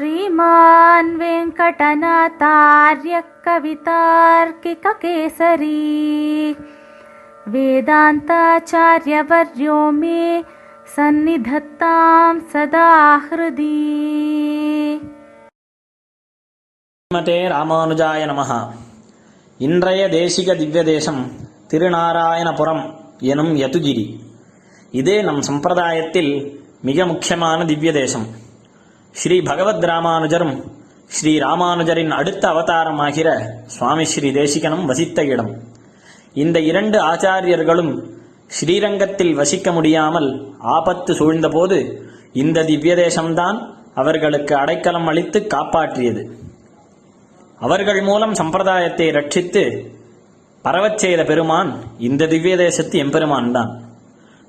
श्रीमान् वेङ्कटनाथार्यः कवितार्किककेसरी वेदान्ताचार्यवर्यो मे सन्निधत्तां सदा हृदि ஸ்ரீமதே ராமானுஜாய நமஹ இன்றைய தேசிக திவ்ய தேசம் திருநாராயணபுரம் எனும் யதுகிரி இது நம் சம்பிரதாயத்தில் மிக முக்கியமான திவ்ய தேசம் ஸ்ரீ பகவத் ராமானுஜரும் ஸ்ரீ ராமானுஜரின் அடுத்த அவதாரமாகிற சுவாமி ஸ்ரீ தேசிகனும் வசித்த இடம். இந்த இரண்டு ஆச்சாரியர்களும் ஸ்ரீரங்கத்தில் வசிக்க முடியாமல் ஆபத்து சூழ்ந்தபோது இந்த திவ்ய தேசம்தான் அவர்களுக்கு அடைக்கலம் அளித்து காப்பாற்றியது. அவர்கள் மூலம் சம்பிரதாயத்தை ரட்சித்து பரவச் செய்த பெருமான் இந்த திவ்ய தேசத்து எம்பெருமான் தான்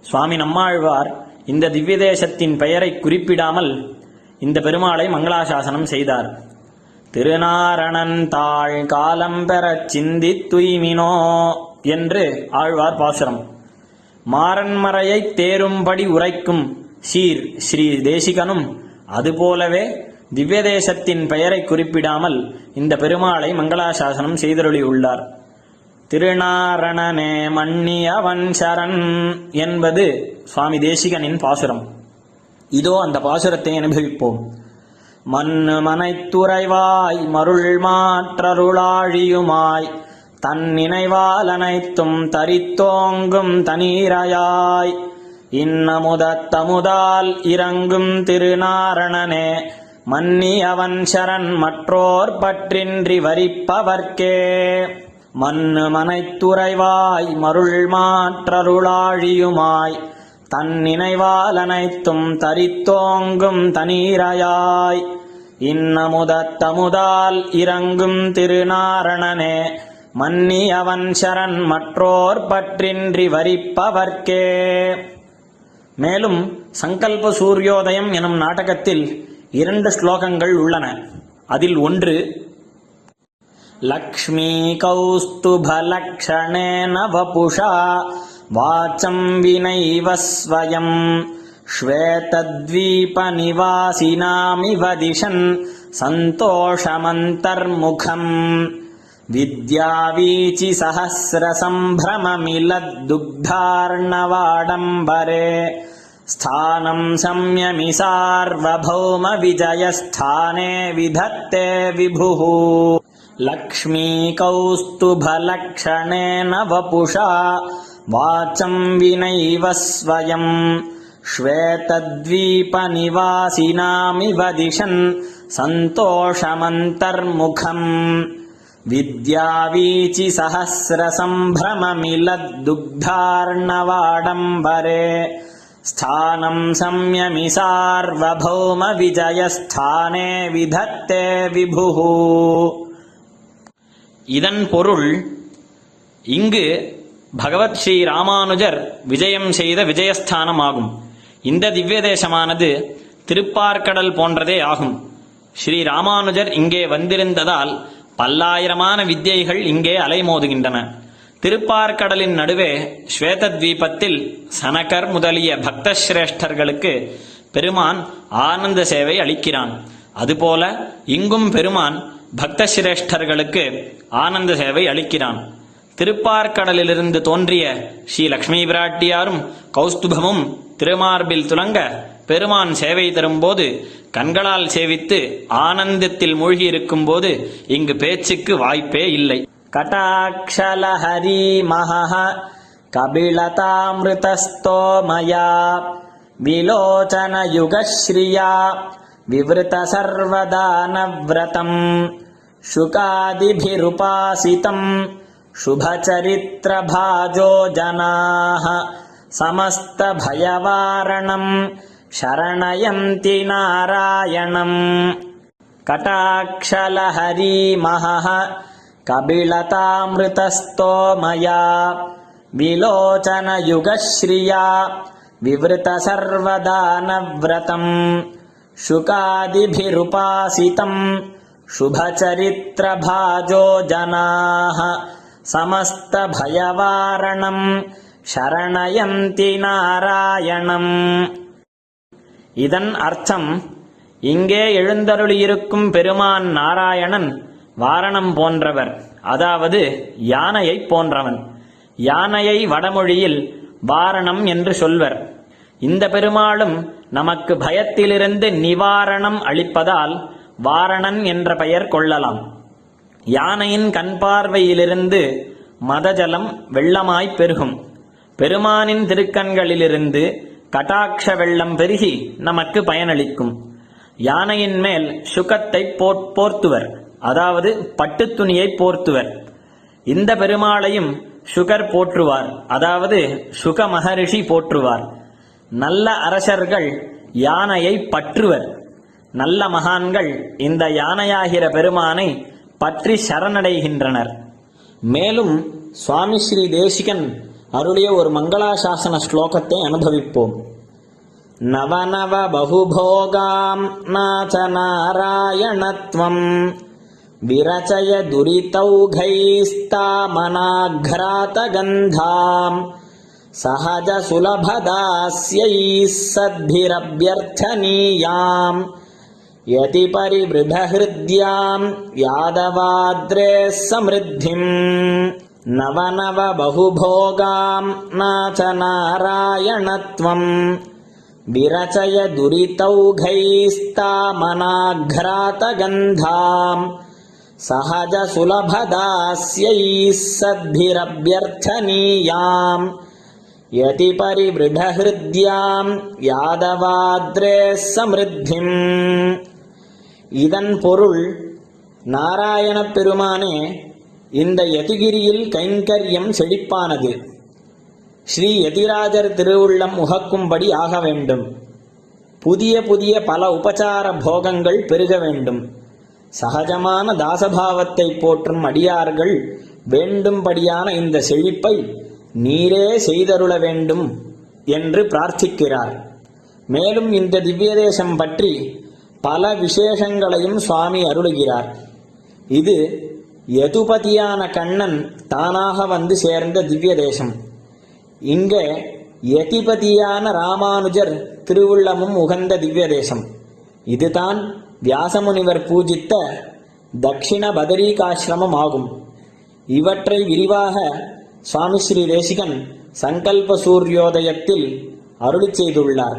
சுவாமி நம்மாழ்வார் இந்த திவ்ய தேசத்தின் பெயரை குறிப்பிடாமல் இந்த பெருமாளை மங்களாசாசனம் செய்தார். திருநாரணன் தாழ் காலம் பெறச் சிந்தி துய்மினோ என்று ஆழ்வார் பாசுரம். மாறன்மறையை தேரும்படி உரைக்கும் சீர் ஸ்ரீ தேசிகனும் அதுபோலவே திவ்யதேசத்தின் பெயரை குறிப்பிடாமல் இந்த பெருமாளை மங்களாசாசனம் செய்தருளியுள்ளார். திருநாரணனே மன்னியவன் சரண் என்பது சுவாமி தேசிகனின் பாசுரம். இதோ அந்த பாசுரத்தை அனுபவிப்போம். மண்ணு மனைத்துறைவாய் மருள் மாற்றருளாழியுமாய் தன் நினைவால் அனைத்தும் தரித்தோங்கும் தனீரையாய். இன்னமுதத்தமுதால் இறங்கும் திருநாரணனே மன்னி அவன் சரண் மற்றோர் பற்றின்றி வரிப்பவர்க்கே. மண்ணு மனைத்துறைவாய் மருள் மாற்றருளாழியுமாய் தன் நினைவால் அனைத்தும் தரித்தோங்கும் தனீரையாய். இன்னமுதத்தமுதால் இறங்கும் திருநாரணனே மன்னி அவன் சரண் மற்றோர் பற்றின்றி வரிப்பவர்க்கே. மேலும் சங்கல்ப சூரியோதயம் எனும் நாடகத்தில் இரண்டு ஸ்லோகங்கள் உள்ளன. அதில் ஒன்று லக்ஷ்மி கௌஸ்துபலக்ஷணேன வபுஷா वाचम् विनैव स्वयम् श्वेतद्वीपनिवासिनामिव दिशन्। सन्तोषमन्तर्मुखम्। विद्यावीचि सहस्रसम्भ्रममिलद्दुग्धार्णवाडम्बरे। स्थानम् संयमि सार्वभौमविजयस्थाने विधत्ते विभुः। लक्ष्मीकौस्तुभलक्षणेन वपुषा वाचम् विनैव स्वयम् श्वेतद्वीपनिवासिनामिव दिशन् सन्तोषमन्तर्मुखम् विद्यावीचि सहस्रसम्भ्रममिलद्दुग्धार्णवाडम्बरे स्थानम् संयमि सार्वभौमविजयस्थाने विधत्ते विभुः இதன் பொருள் இங்கு பகவத் ஸ்ரீ ராமானுஜர் விஜயம் செய்த விஜயஸ்தானம் ஆகும் இந்த திவ்ய தேசமானது திருப்பார்க்கடல் போன்றதே ஆகும். ஸ்ரீ ராமானுஜர் இங்கே வந்திருந்ததால் பல்லாயிரமான வித்யைகள் இங்கே அலைமோதுகின்றன. திருப்பார்க்கடலின் நடுவே ஸ்வேதத்வீபத்தில் சனகர் முதலிய பக்த சிரேஷ்டர்களுக்கு பெருமான் ஆனந்த சேவை அளிக்கிறான். அதுபோல இங்கும் பெருமான் பக்த சிரேஷ்டர்களுக்கு ஆனந்த சேவை அளிக்கிறான். திருப்பார்கடலிலிருந்து தோன்றிய ஸ்ரீ லக்ஷ்மி பிராட்டியாரும் கௌஸ்துபமும் திருமார்பில் துலங்க பெருமான் சேவை தரும்போது கண்களால் சேவித்து ஆனந்தத்தில் மூழ்கியிருக்கும் போது இங்கு பேச்சுக்கு வாய்ப்பே இல்லை. கட்டாட்சலஹரி மகஹ கபிலதாமிருதஸ்தோமயா விலோச்சனயுகஸ்ரீயா விவருத சர்வதானவிரதம் சுகாதிபிருபாசிதம் शुभचरित्रभाजो जनाः। समस्तभयवारणम् शरणयन्ति नारायणम्। कटाक्षलहरीमहः कबिलतामृतस्तोमया विलोचनयुगश्रिया विवृतसर्वदानव्रतम्। शुकादिभिरुपासितम् शुभचरित्रभाजो जनाः समस्तभयवारणम् शरणयन्ति नारायणम् இதன் அர்த்தம் இங்கே எழுந்தருளியிருக்கும் பெருமான் நாராயணன் வாரணம் போன்றவர் அதாவது யானையைப் போன்றவன் யானையை வடமொழியில் வாரணம் என்று சொல்வர் இந்த பெருமாளும் நமக்கு பயத்திலிருந்து நிவாரணம் அளிப்பதால் வாரணன் என்ற பெயர் கொள்ளலாம் யானையின் கண் பார்வையிலிருந்து மதஜலம் வெள்ளமாய்ப் பெருகும். பெருமானின் திருக்கண்களிலிருந்து கட்டாட்ச வெள்ளம் பெருகி நமக்கு பயனளிக்கும். யானையின் மேல் சுகத்தை போர்த்துவர் அதாவது பட்டு துணியை போர்த்துவர். இந்த பெருமாளையும் சுகர் போற்றுவார் அதாவது சுக மகரிஷி போற்றுவார். நல்ல அரசர்கள் யானையை பற்றுவர். நல்ல மகான்கள் இந்த யானையாகிற பெருமானை पत्री शरण स्वामी श्री देशिकन अर मंगाशासन श्लोकते अभविपोम नव नव बहुभोगा नारायण विरचय दुरीतौघ्रात गंधा सहज सुलभ दास्य यतिपरिवृढहृद्याम् यादवाद्रे समृद्धिम् नवनव नवनवबहुभोगाम् नाच नारायणत्वम् विरचय दुरितौघैस्तामनाघ्रातगन्धाम् सहजसुलभदास्यैः सद्भिरभ्यर्थनीयाम् यतिपरिवृढहृद्याम् यादवाद्रे समृद्धिम् இதன் பொருள் நாராயணப் பெருமானே இந்த யதிகிரியில் கைங்கரியம் செழிப்பானது. ஸ்ரீ யதிராஜர் திருவுள்ளம் உகக்கும்படி ஆக வேண்டும். புதிய புதிய பல உபச்சார போகங்கள் பெருக வேண்டும். சகஜமான தாசபாவத்தை போற்றும் அடியார்கள் வேண்டும்படியான இந்த செழிப்பை நீரே செய்தருள வேண்டும் என்று பிரார்த்திக்கிறார். மேலும் இந்த திவ்யதேசம் பற்றி பல விசேஷங்களையும் சுவாமி அருளுகிறார். இது யதுபதியான கண்ணன் தானாக வந்து சேர்ந்த திவ்ய தேசம் இங்கே யதிபதியான ராமானுஜர் திருவுள்ளமும் உகந்த திவ்ய தேசம் இதுதான் வியாசமுனிவர் பூஜித்த தக்ஷிண பதரீகாசிரமம் ஆகும். இவற்றை விரிவாக சுவாமி ஸ்ரீ தேசிகன் சங்கல்ப சூரியோதயத்தில் அருளி செய்துள்ளார்.